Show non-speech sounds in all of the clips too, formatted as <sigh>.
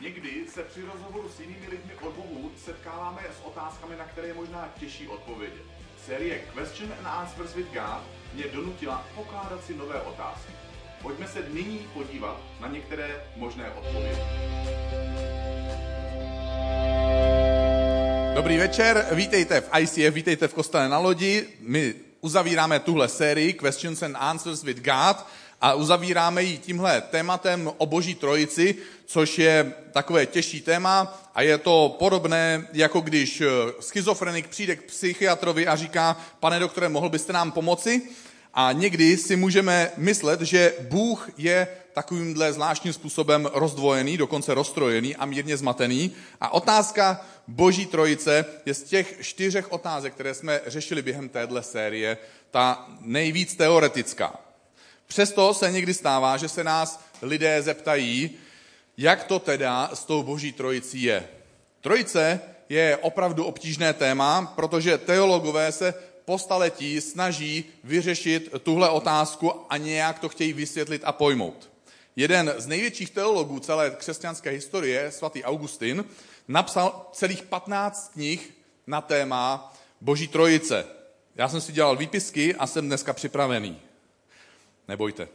Někdy se při rozhovoru s jinými lidmi o Bohu setkáváme s otázkami, na které je možná těžší odpovědět. Série Question and Answers with God mě donutila pokládat si nové otázky. Pojďme se nyní podívat na některé možné odpovědi. Dobrý večer, vítejte v ICF, vítejte v kostele na lodi. My uzavíráme tuhle sérii Questions and Answers with God a uzavíráme ji tímhle tématem o boží trojici, což je takové těžší téma a je to podobné, jako když eh, schizofrenik přijde k psychiatrovi a říká, pane doktore, mohl byste nám pomoci? A někdy si můžeme myslet, že Bůh je takovýmhle zvláštním způsobem rozdvojený, dokonce rozstrojený a mírně zmatený. A otázka Boží trojice je z těch čtyřech otázek, které jsme řešili během téhle série, ta nejvíc teoretická. Přesto se někdy stává, že se nás lidé zeptají, jak to teda s tou boží trojicí je. Trojice je opravdu obtížné téma, protože teologové se po staletí snaží vyřešit tuhle otázku a nějak to chtějí vysvětlit a pojmout. Jeden z největších teologů celé křesťanské historie, svatý Augustin, napsal celých 15 knih na téma Boží trojice. Já jsem si dělal výpisky a jsem dneska připravený. Nebojte.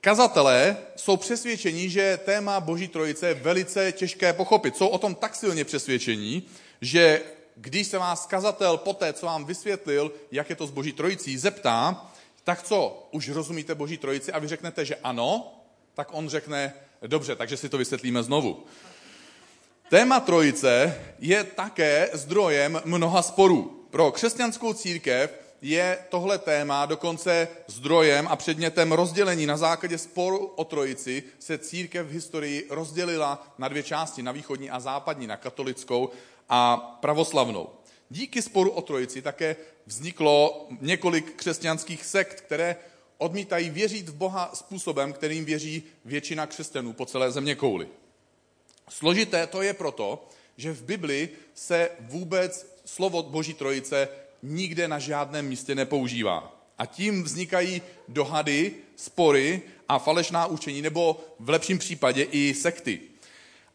Kazatelé jsou přesvědčení, že téma Boží trojice je velice těžké pochopit. Jsou o tom tak silně přesvědčení, že když se vás kazatel poté, co vám vysvětlil, jak je to s Boží trojicí, zeptá, tak co, už rozumíte Boží trojici a vy řeknete, že ano, tak on řekne, dobře, takže si to vysvětlíme znovu. Téma trojice je také zdrojem mnoha sporů. Pro křesťanskou církev je tohle téma dokonce zdrojem a předmětem rozdělení. Na základě sporu o trojici se církev v historii rozdělila na dvě části, na východní a západní, na katolickou a pravoslavnou. Díky sporu o trojici také vzniklo několik křesťanských sekt, které odmítají věřit v Boha způsobem, kterým věří většina křesťanů po celé země kouli. Složité to je proto, že v Bibli se vůbec slovo Boží trojice nikde na žádném místě nepoužívá. A tím vznikají dohady, spory a falešná učení, nebo v lepším případě i sekty.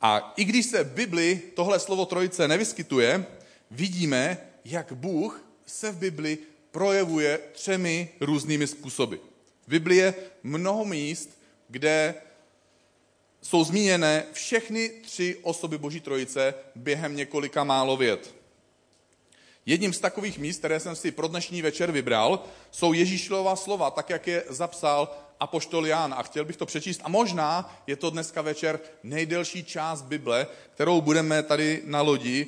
A i když se v Bibli tohle slovo trojice nevyskytuje, vidíme, jak Bůh se v Bibli projevuje třemi různými způsoby. V Bibli je mnoho míst, kde jsou zmíněné všechny tři osoby Boží trojice během několika málo vět. Jedním z takových míst, které jsem si pro dnešní večer vybral, jsou Ježíšova slova, tak jak je zapsal apoštol Jan. A chtěl bych to přečíst. A možná je to dneska večer nejdelší část Bible, kterou budeme tady na lodi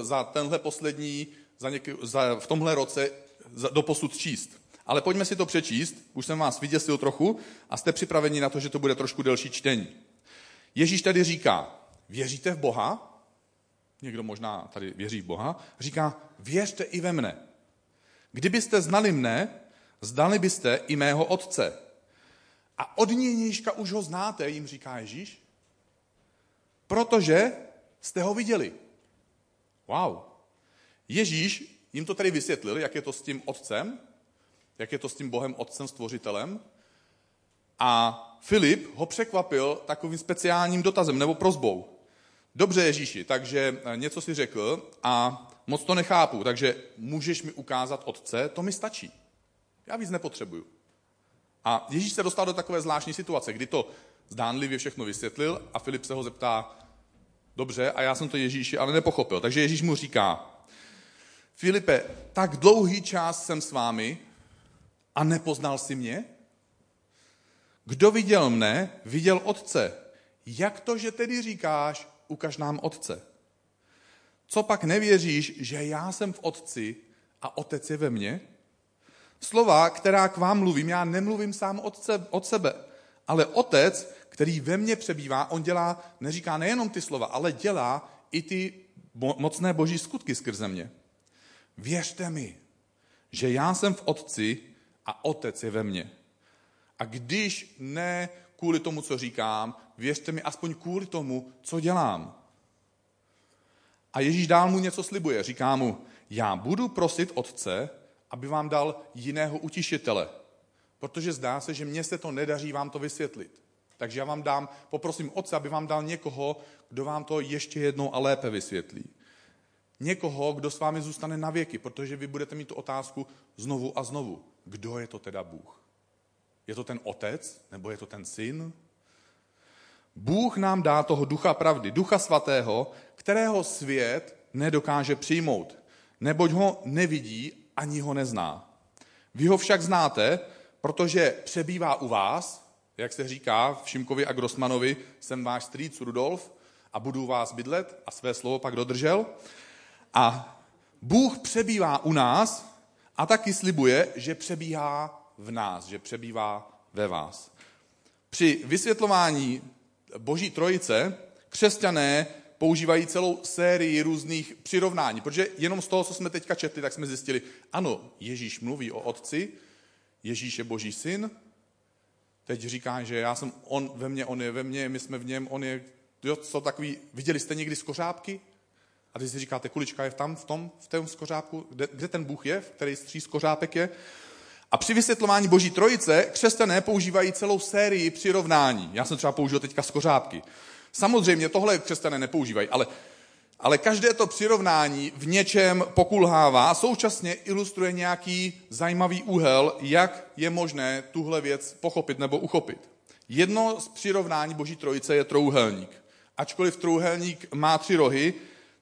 za tenhle poslední, za něk, za, v tomhle roce za, do posud číst. Ale pojďme si to přečíst, už jsem vás vyděsil trochu a jste připraveni na to, že to bude trošku delší čtení. Ježíš tady říká, věříte v Boha? Někdo možná tady věří v Boha, říká, věřte i ve mne. Kdybyste znali mne, zdali byste i mého otce. A od nějška už ho znáte, jim říká Ježíš, protože jste ho viděli. Wow. Ježíš jim to tady vysvětlil, jak je to s tím otcem, jak je to s tím Bohem otcem, stvořitelem. A Filip ho překvapil takovým speciálním dotazem nebo prozbou. Dobře, Ježíši, takže eh, něco si řekl a moc to nechápu, takže můžeš mi ukázat otce, to mi stačí. Já víc nepotřebuju. A Ježíš se dostal do takové zvláštní situace, kdy to zdánlivě všechno vysvětlil a Filip se ho zeptá, dobře, a já jsem to Ježíši ale nepochopil. Takže Ježíš mu říká, Filipe, tak dlouhý čas jsem s vámi a nepoznal si mě? Kdo viděl mne, viděl otce. Jak to, že tedy říkáš, ukaž nám Otce. Co pak nevěříš, že já jsem v Otci a Otec je ve mně? Slova, která k vám mluvím, já nemluvím sám sebe, od sebe, ale Otec, který ve mně přebývá, on dělá, neříká nejenom ty slova, ale dělá i ty mocné boží skutky skrze mě. Věřte mi, že já jsem v Otci a Otec je ve mně. A když ne kvůli tomu, co říkám, věřte mi aspoň kvůli tomu, co dělám. A Ježíš dál mu něco slibuje. Říká mu, já budu prosit Otce, aby vám dal jiného utišitele, protože zdá se, že mně se to nedaří vám to vysvětlit. Takže já vám dám, poprosím Otce, aby vám dal někoho, kdo vám to ještě jednou a lépe vysvětlí. Někoho, kdo s vámi zůstane na věky, protože vy budete mít tu otázku znovu a znovu. Kdo je to teda Bůh? Je to ten otec, nebo je to ten syn? Bůh nám dá toho ducha pravdy, ducha svatého, kterého svět nedokáže přijmout, neboť ho nevidí ani ho nezná. Vy ho však znáte, protože přebývá u vás, jak se říká v Šimkovi a Grossmanovi, jsem váš strýc Rudolf a budu vás bydlet a své slovo pak dodržel. A Bůh přebývá u nás a taky slibuje, že přebíhá v nás, že přebývá ve vás. Při vysvětlování Boží trojice křesťané používají celou sérii různých přirovnání, protože jenom z toho, co jsme teďka četli, tak jsme zjistili, ano, Ježíš mluví o otci, Ježíš je boží syn, teď říká, že já jsem on ve mně, on je ve mně, my jsme v něm, on je, jo, co takový, viděli jste někdy skořápky? A teď si říkáte, kulička je tam, v tom, v tom skořápku, kde, kde ten Bůh je, který z tří skořápek je? A při vysvětlování Boží trojice křesťané používají celou sérii přirovnání. Já jsem třeba použil teďka skořápky. Samozřejmě tohle křesťané nepoužívají, ale, ale každé to přirovnání v něčem pokulhává a současně ilustruje nějaký zajímavý úhel, jak je možné tuhle věc pochopit nebo uchopit. Jedno z přirovnání Boží trojice je trouhelník. Ačkoliv trouhelník má tři rohy,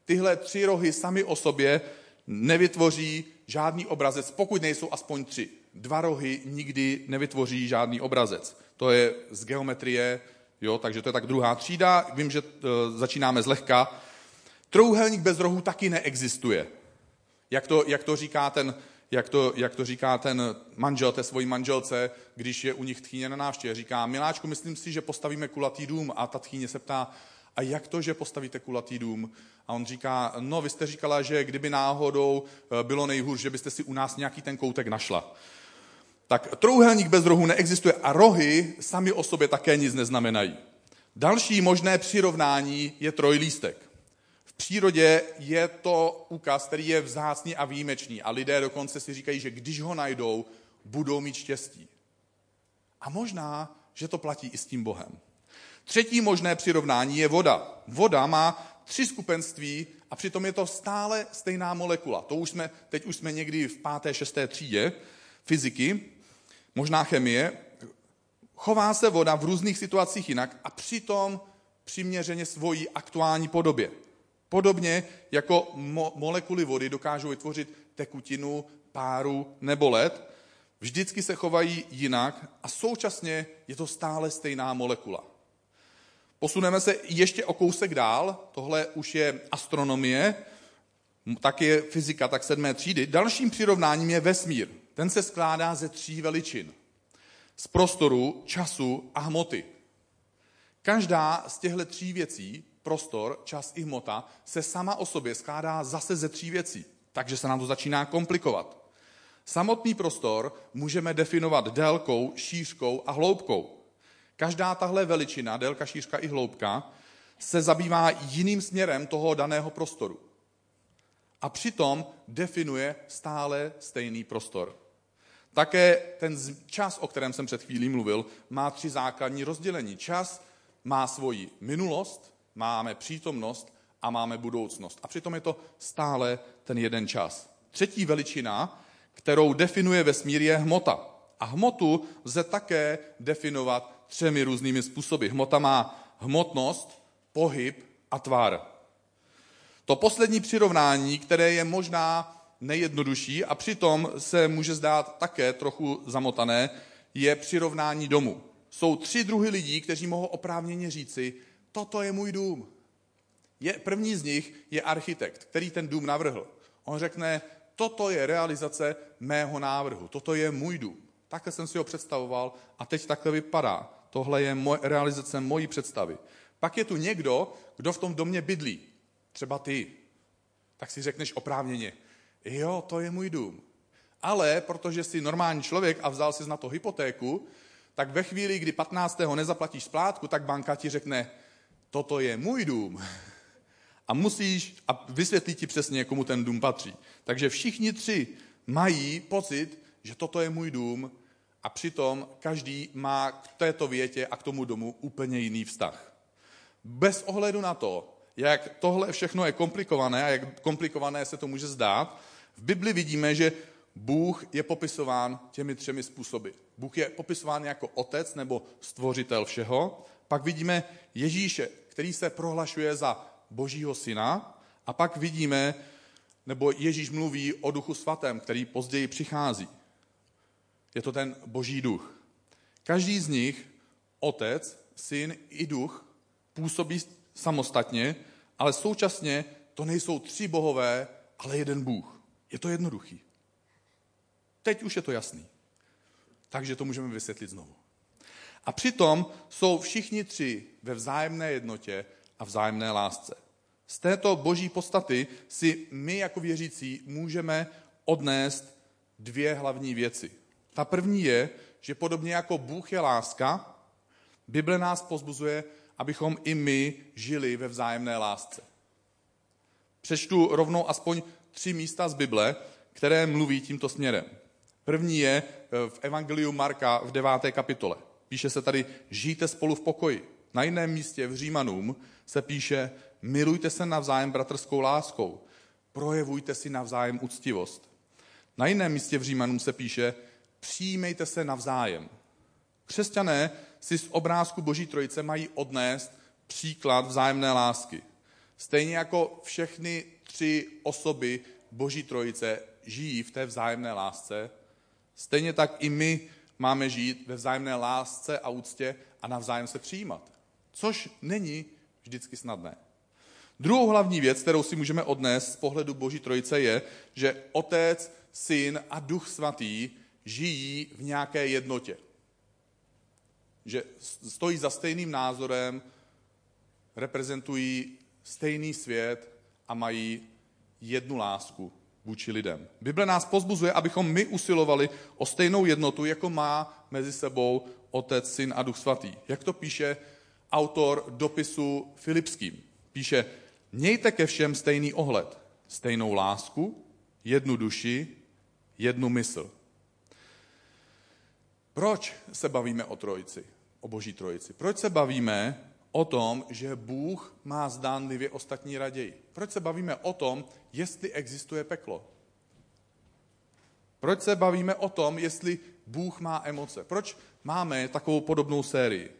tyhle tři rohy sami o sobě nevytvoří žádný obrazec, pokud nejsou aspoň tři. Dva rohy nikdy nevytvoří žádný obrazec. To je z geometrie Jo, takže to je tak druhá třída. Vím, že uh, začínáme zlehka. Trouhelník bez rohu taky neexistuje. Jak to, jak to říká ten, jak to, jak to říká ten manžel té svojí manželce, když je u nich tchýně na návštěvě. Říká, miláčku, myslím si, že postavíme kulatý dům. A ta tchýně se ptá, a jak to, že postavíte kulatý dům? A on říká, no vy jste říkala, že kdyby náhodou eh, bylo nejhůř, že byste si u nás nějaký ten koutek našla. Tak trouhelník bez rohu neexistuje a rohy sami o sobě také nic neznamenají. Další možné přirovnání je trojlístek. V přírodě je to úkaz, který je vzácný a výjimečný a lidé dokonce si říkají, že když ho najdou, budou mít štěstí. A možná, že to platí i s tím Bohem. Třetí možné přirovnání je voda. Voda má tři skupenství a přitom je to stále stejná molekula. To už jsme, teď už jsme někdy v páté, šesté třídě fyziky možná chemie, chová se voda v různých situacích jinak a přitom přiměřeně svojí aktuální podobě. Podobně jako mo- molekuly vody dokážou vytvořit tekutinu, páru nebo led, vždycky se chovají jinak a současně je to stále stejná molekula. Posuneme se ještě o kousek dál, tohle už je astronomie, tak je fyzika, tak sedmé třídy. Dalším přirovnáním je vesmír. Ten se skládá ze tří veličin. Z prostoru, času a hmoty. Každá z těchto tří věcí, prostor, čas i hmota, se sama o sobě skládá zase ze tří věcí. Takže se nám to začíná komplikovat. Samotný prostor můžeme definovat délkou, šířkou a hloubkou. Každá tahle veličina, délka, šířka i hloubka, se zabývá jiným směrem toho daného prostoru. A přitom definuje stále stejný prostor. Také ten čas, o kterém jsem před chvílí mluvil, má tři základní rozdělení. Čas má svoji minulost, máme přítomnost a máme budoucnost. A přitom je to stále ten jeden čas. Třetí veličina, kterou definuje vesmír, je hmota. A hmotu lze také definovat třemi různými způsoby. Hmota má hmotnost, pohyb a tvar. To poslední přirovnání, které je možná nejjednodušší a přitom se může zdát také trochu zamotané, je přirovnání domu. Jsou tři druhy lidí, kteří mohou oprávněně říci, toto je můj dům. Je, první z nich je architekt, který ten dům navrhl. On řekne, toto je realizace mého návrhu, toto je můj dům. Takhle jsem si ho představoval a teď takhle vypadá. Tohle je moj, realizace mojí představy. Pak je tu někdo, kdo v tom domě bydlí. Třeba ty. Tak si řekneš oprávněně, jo, to je můj dům. Ale protože jsi normální člověk a vzal si na to hypotéku, tak ve chvíli, kdy 15. nezaplatíš splátku, tak banka ti řekne, toto je můj dům. <laughs> A musíš, a vysvětlí ti přesně, komu ten dům patří. Takže všichni tři mají pocit, že toto je můj dům a přitom každý má k této větě a k tomu domu úplně jiný vztah. Bez ohledu na to, jak tohle všechno je komplikované a jak komplikované se to může zdát, v Bibli vidíme, že Bůh je popisován těmi třemi způsoby. Bůh je popisován jako otec nebo stvořitel všeho, pak vidíme Ježíše, který se prohlašuje za božího syna a pak vidíme, nebo Ježíš mluví o duchu svatém, který později přichází. Je to ten boží duch. Každý z nich, otec, syn i duch, působí samostatně, ale současně to nejsou tři bohové, ale jeden Bůh. Je to jednoduchý. Teď už je to jasný. Takže to můžeme vysvětlit znovu. A přitom jsou všichni tři ve vzájemné jednotě a vzájemné lásce. Z této boží podstaty si my jako věřící můžeme odnést dvě hlavní věci. Ta první je, že podobně jako Bůh je láska, Bible nás pozbuzuje, abychom i my žili ve vzájemné lásce. Přečtu rovnou aspoň tři místa z Bible, které mluví tímto směrem. První je eh, v Evangeliu Marka v deváté kapitole. Píše se tady, žijte spolu v pokoji. Na jiném místě v Římanům se píše, milujte se navzájem bratrskou láskou, projevujte si navzájem úctivost. Na jiném místě v Římanům se píše, přijímejte se navzájem. Křesťané si z obrázku Boží trojice mají odnést příklad vzájemné lásky. Stejně jako všechny tři osoby Boží trojice žijí v té vzájemné lásce, stejně tak i my máme žít ve vzájemné lásce a úctě a navzájem se přijímat. Což není vždycky snadné. Druhou hlavní věc, kterou si můžeme odnést z pohledu Boží trojice, je, že Otec, Syn a Duch Svatý žijí v nějaké jednotě. Že stojí za stejným názorem, reprezentují stejný svět a mají jednu lásku vůči lidem. Bible nás pozbuzuje, abychom my usilovali o stejnou jednotu, jako má mezi sebou Otec, Syn a Duch Svatý. Jak to píše autor dopisu Filipským. Píše, mějte ke všem stejný ohled, stejnou lásku, jednu duši, jednu mysl. Proč se bavíme o trojici, o boží trojici? Proč se bavíme o tom, že Bůh má zdánlivě ostatní raději? Proč se bavíme o tom, jestli existuje peklo? Proč se bavíme o tom, jestli Bůh má emoce? Proč máme takovou podobnou sérii?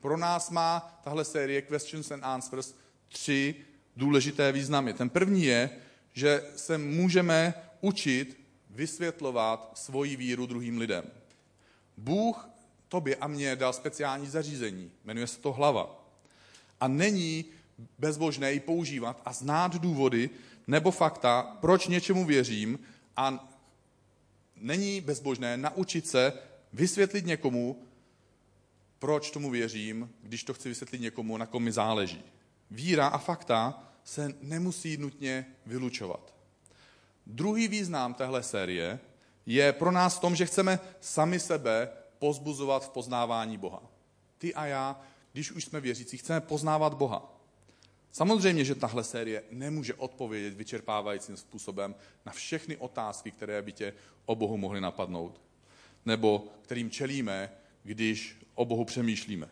Pro nás má tahle série Questions and Answers tři důležité významy. Ten první je, že se můžeme učit vysvětlovat svoji víru druhým lidem. Bůh tobě a mně dal speciální zařízení, jmenuje se to hlava. A není bezbožné ji používat a znát důvody nebo fakta, proč něčemu věřím a není bezbožné naučit se vysvětlit někomu, proč tomu věřím, když to chci vysvětlit někomu, na kom mi záleží. Víra a fakta se nemusí nutně vylučovat. Druhý význam téhle série je pro nás v tom, že chceme sami sebe pozbuzovat v poznávání Boha. Ty a já, když už jsme věřící, chceme poznávat Boha. Samozřejmě, že tahle série nemůže odpovědět vyčerpávajícím způsobem na všechny otázky, které by tě o Bohu mohly napadnout, nebo kterým čelíme, když o Bohu přemýšlíme.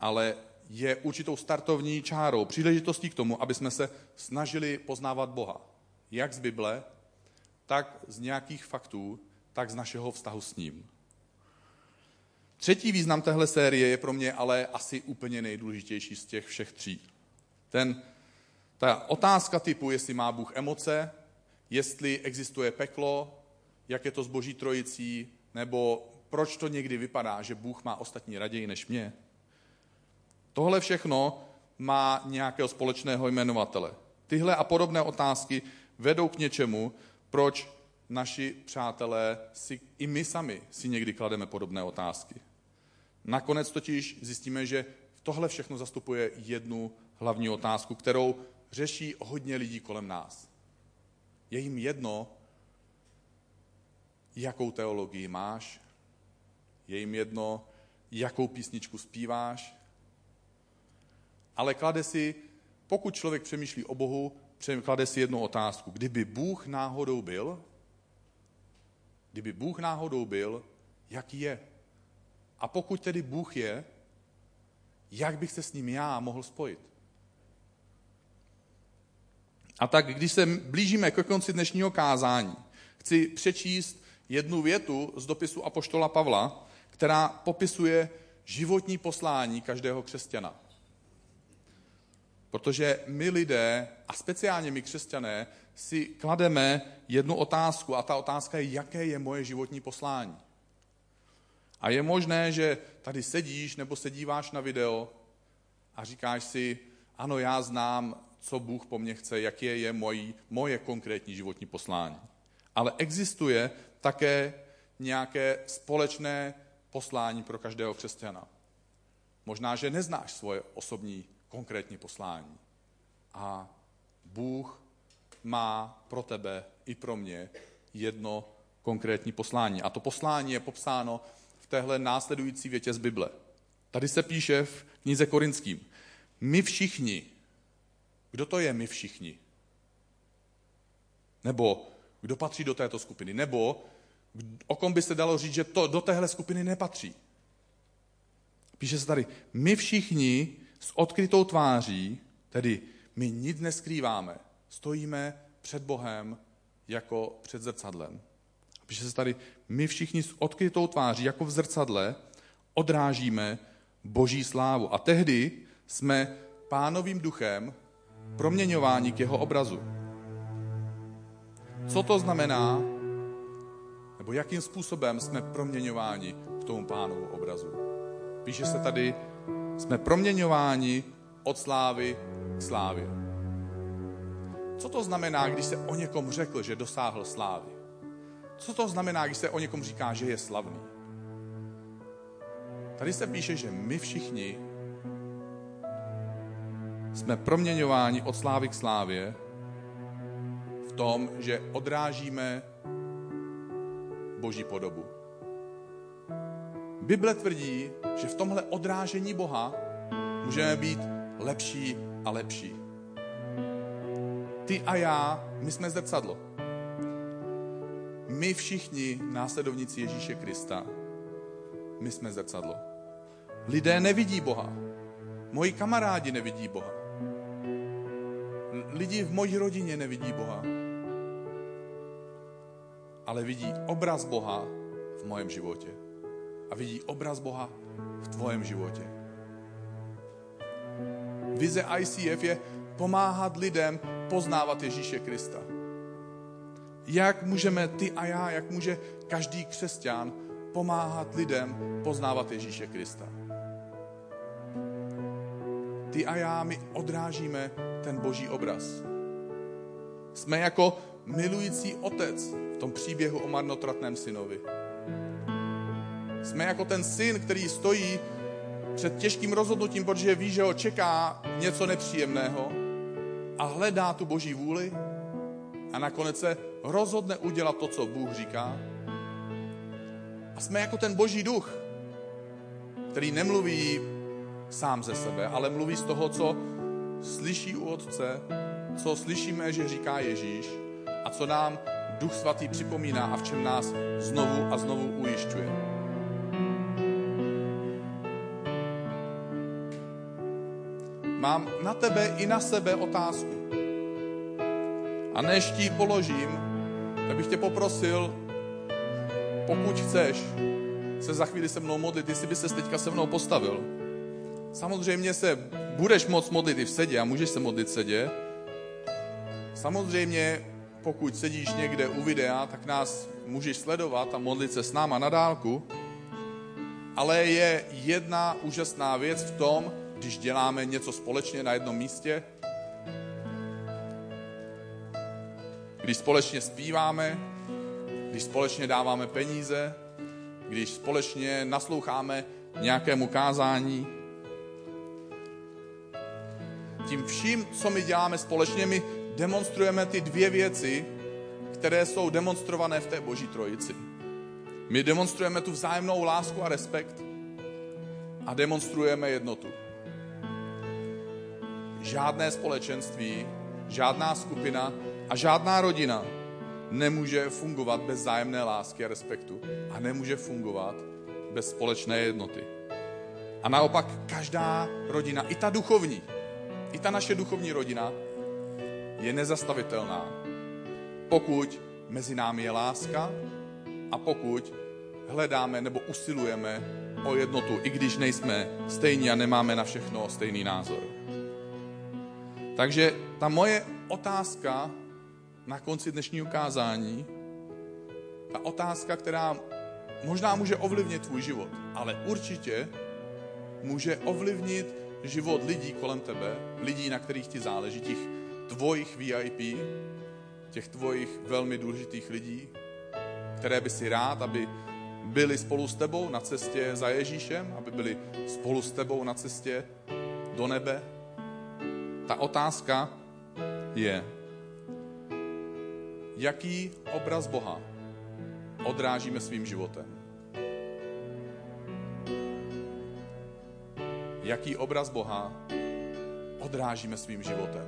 Ale je určitou startovní čárou, příležitostí k tomu, aby jsme se snažili poznávat Boha. Jak z Bible, tak z nějakých faktů, tak z našeho vztahu s ním. Třetí význam téhle série je pro mě ale asi úplně nejdůležitější z těch všech tří. Ten, ta otázka typu, jestli má Bůh emoce, jestli existuje peklo, jak je to s boží trojicí, nebo proč to někdy vypadá, že Bůh má ostatní raději než mě. Tohle všechno má nějakého společného jmenovatele. Tyhle a podobné otázky vedou k něčemu, proč naši přátelé si, i my sami si někdy klademe podobné otázky. Nakonec totiž zjistíme, že tohle všechno zastupuje jednu hlavní otázku, kterou řeší hodně lidí kolem nás. Je jim jedno, jakou teologii máš, je jim jedno, jakou písničku zpíváš, ale klade si, pokud člověk přemýšlí o Bohu, klade si jednu otázku. Kdyby Bůh náhodou byl, kdyby Bůh náhodou byl, jaký je. A pokud tedy Bůh je, jak bych se s ním já mohl spojit? A tak, když se blížíme ke konci dnešního kázání, chci přečíst jednu větu z dopisu Apoštola Pavla, která popisuje životní poslání každého křesťana. Protože my lidé, a speciálně my křesťané, si klademe jednu otázku a ta otázka je, jaké je moje životní poslání. A je možné, že tady sedíš nebo se díváš na video a říkáš si, ano, já znám, co Bůh po mně chce, jaké je mojí, moje konkrétní životní poslání. Ale existuje také nějaké společné poslání pro každého křesťana. Možná, že neznáš svoje osobní konkrétní poslání. A Bůh má pro tebe i pro mě jedno konkrétní poslání. A to poslání je popsáno téhle následující větě z Bible. Tady se píše v knize Korinským. My všichni. Kdo to je my všichni? Nebo kdo patří do této skupiny? Nebo o kom by se dalo říct, že to do téhle skupiny nepatří? Píše se tady, my všichni s odkrytou tváří, tedy my nic neskrýváme, stojíme před Bohem jako před zrcadlem. Píše se tady, my všichni s odkrytou tváří, jako v zrcadle, odrážíme boží slávu. A tehdy jsme pánovým duchem proměňováni k jeho obrazu. Co to znamená, nebo jakým způsobem jsme proměňováni k tomu pánovu obrazu? Píše se tady, jsme proměňováni od slávy k slávě. Co to znamená, když se o někom řekl, že dosáhl slávy? Co to znamená, když se o někom říká, že je slavný? Tady se píše, že my všichni jsme proměňováni od slávy k slávě v tom, že odrážíme Boží podobu. Bible tvrdí, že v tomhle odrážení Boha můžeme být lepší a lepší. Ty a já, my jsme zrcadlo. My všichni následovníci Ježíše Krista, my jsme zrcadlo. Lidé nevidí Boha. Moji kamarádi nevidí Boha. Lidi v mojí rodině nevidí Boha. Ale vidí obraz Boha v mojem životě. A vidí obraz Boha v tvojem životě. Vize ICF je pomáhat lidem poznávat Ježíše Krista. Jak můžeme ty a já, jak může každý křesťan pomáhat lidem poznávat Ježíše Krista. Ty a já, my odrážíme ten boží obraz. Jsme jako milující otec v tom příběhu o marnotratném synovi. Jsme jako ten syn, který stojí před těžkým rozhodnutím, protože ví, že ho čeká něco nepříjemného a hledá tu boží vůli a nakonec se rozhodne udělat to, co Bůh říká. A jsme jako ten boží duch, který nemluví sám ze sebe, ale mluví z toho, co slyší u Otce, co slyšíme, že říká Ježíš a co nám Duch Svatý připomíná a v čem nás znovu a znovu ujišťuje. Mám na tebe i na sebe otázku. A než ti položím, tak bych tě poprosil, pokud chceš se za chvíli se mnou modlit, jestli by se teďka se mnou postavil. Samozřejmě se budeš moc modlit i v sedě a můžeš se modlit v sedě. Samozřejmě, pokud sedíš někde u videa, tak nás můžeš sledovat a modlit se s náma na dálku. Ale je jedna úžasná věc v tom, když děláme něco společně na jednom místě, když společně zpíváme, když společně dáváme peníze, když společně nasloucháme nějakému kázání. Tím vším, co my děláme společně, my demonstrujeme ty dvě věci, které jsou demonstrované v té Boží trojici. My demonstrujeme tu vzájemnou lásku a respekt a demonstrujeme jednotu. Žádné společenství, žádná skupina a žádná rodina nemůže fungovat bez zájemné lásky a respektu a nemůže fungovat bez společné jednoty. A naopak každá rodina, i ta duchovní, i ta naše duchovní rodina je nezastavitelná, pokud mezi námi je láska a pokud hledáme nebo usilujeme o jednotu, i když nejsme stejní a nemáme na všechno stejný názor. Takže ta moje otázka na konci dnešního kázání, ta otázka, která možná může ovlivnit tvůj život, ale určitě může ovlivnit život lidí kolem tebe, lidí, na kterých ti záleží, těch tvojich VIP, těch tvojich velmi důležitých lidí, které by si rád, aby byli spolu s tebou na cestě za Ježíšem, aby byli spolu s tebou na cestě do nebe. Ta otázka je, jaký obraz Boha odrážíme svým životem. Jaký obraz Boha odrážíme svým životem.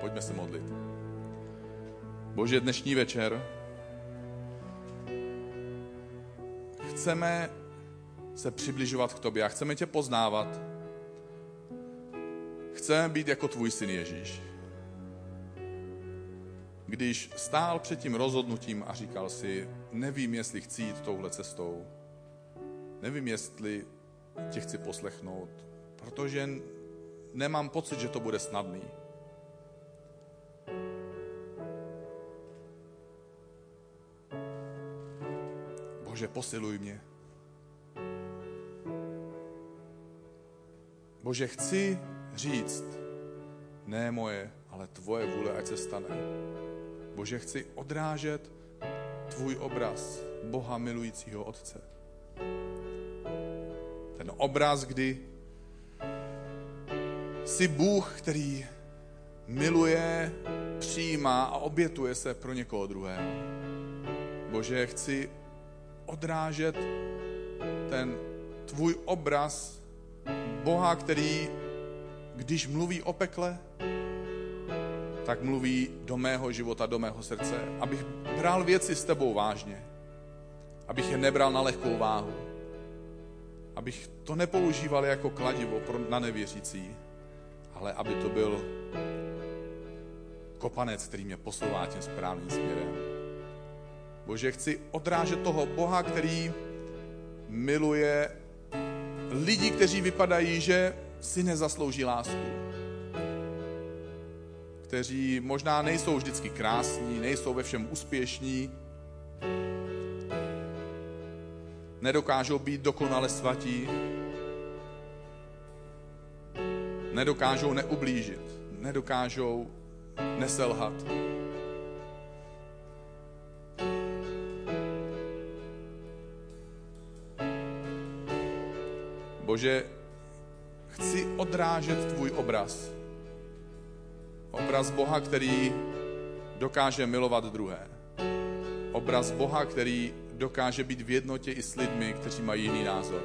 Pojďme se modlit. Bože, dnešní večer chceme se přibližovat k tobě a chceme tě poznávat. Chceme být jako tvůj syn Ježíš. Když stál před tím rozhodnutím a říkal si, nevím, jestli chci jít touhle cestou, nevím, jestli tě chci poslechnout, protože nemám pocit, že to bude snadný. Bože, posiluj mě. Bože, chci říct, ne moje, ale tvoje vůle, ať se stane. Bože, chci odrážet tvůj obraz Boha milujícího Otce. Ten obraz, kdy jsi Bůh, který miluje, přijímá a obětuje se pro někoho druhého. Bože, chci odrážet ten tvůj obraz Boha, který, když mluví o pekle, tak mluví do mého života, do mého srdce. Abych bral věci s tebou vážně. Abych je nebral na lehkou váhu. Abych to nepoužíval jako kladivo na nevěřící, ale aby to byl kopanec, který mě posouvá tím správným směrem. Bože, chci odrážet toho Boha, který miluje lidi, kteří vypadají, že si nezaslouží lásku. Kteří možná nejsou vždycky krásní, nejsou ve všem úspěšní, nedokážou být dokonale svatí, nedokážou neublížit, nedokážou neselhat. Bože, chci odrážet tvůj obraz. Obraz Boha, který dokáže milovat druhé. Obraz Boha, který dokáže být v jednotě i s lidmi, kteří mají jiný názor.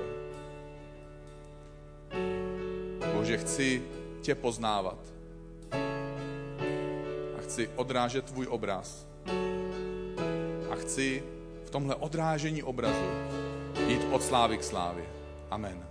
Bože, chci tě poznávat. A chci odrážet tvůj obraz. A chci v tomhle odrážení obrazu jít od slávy k slávě. Amen.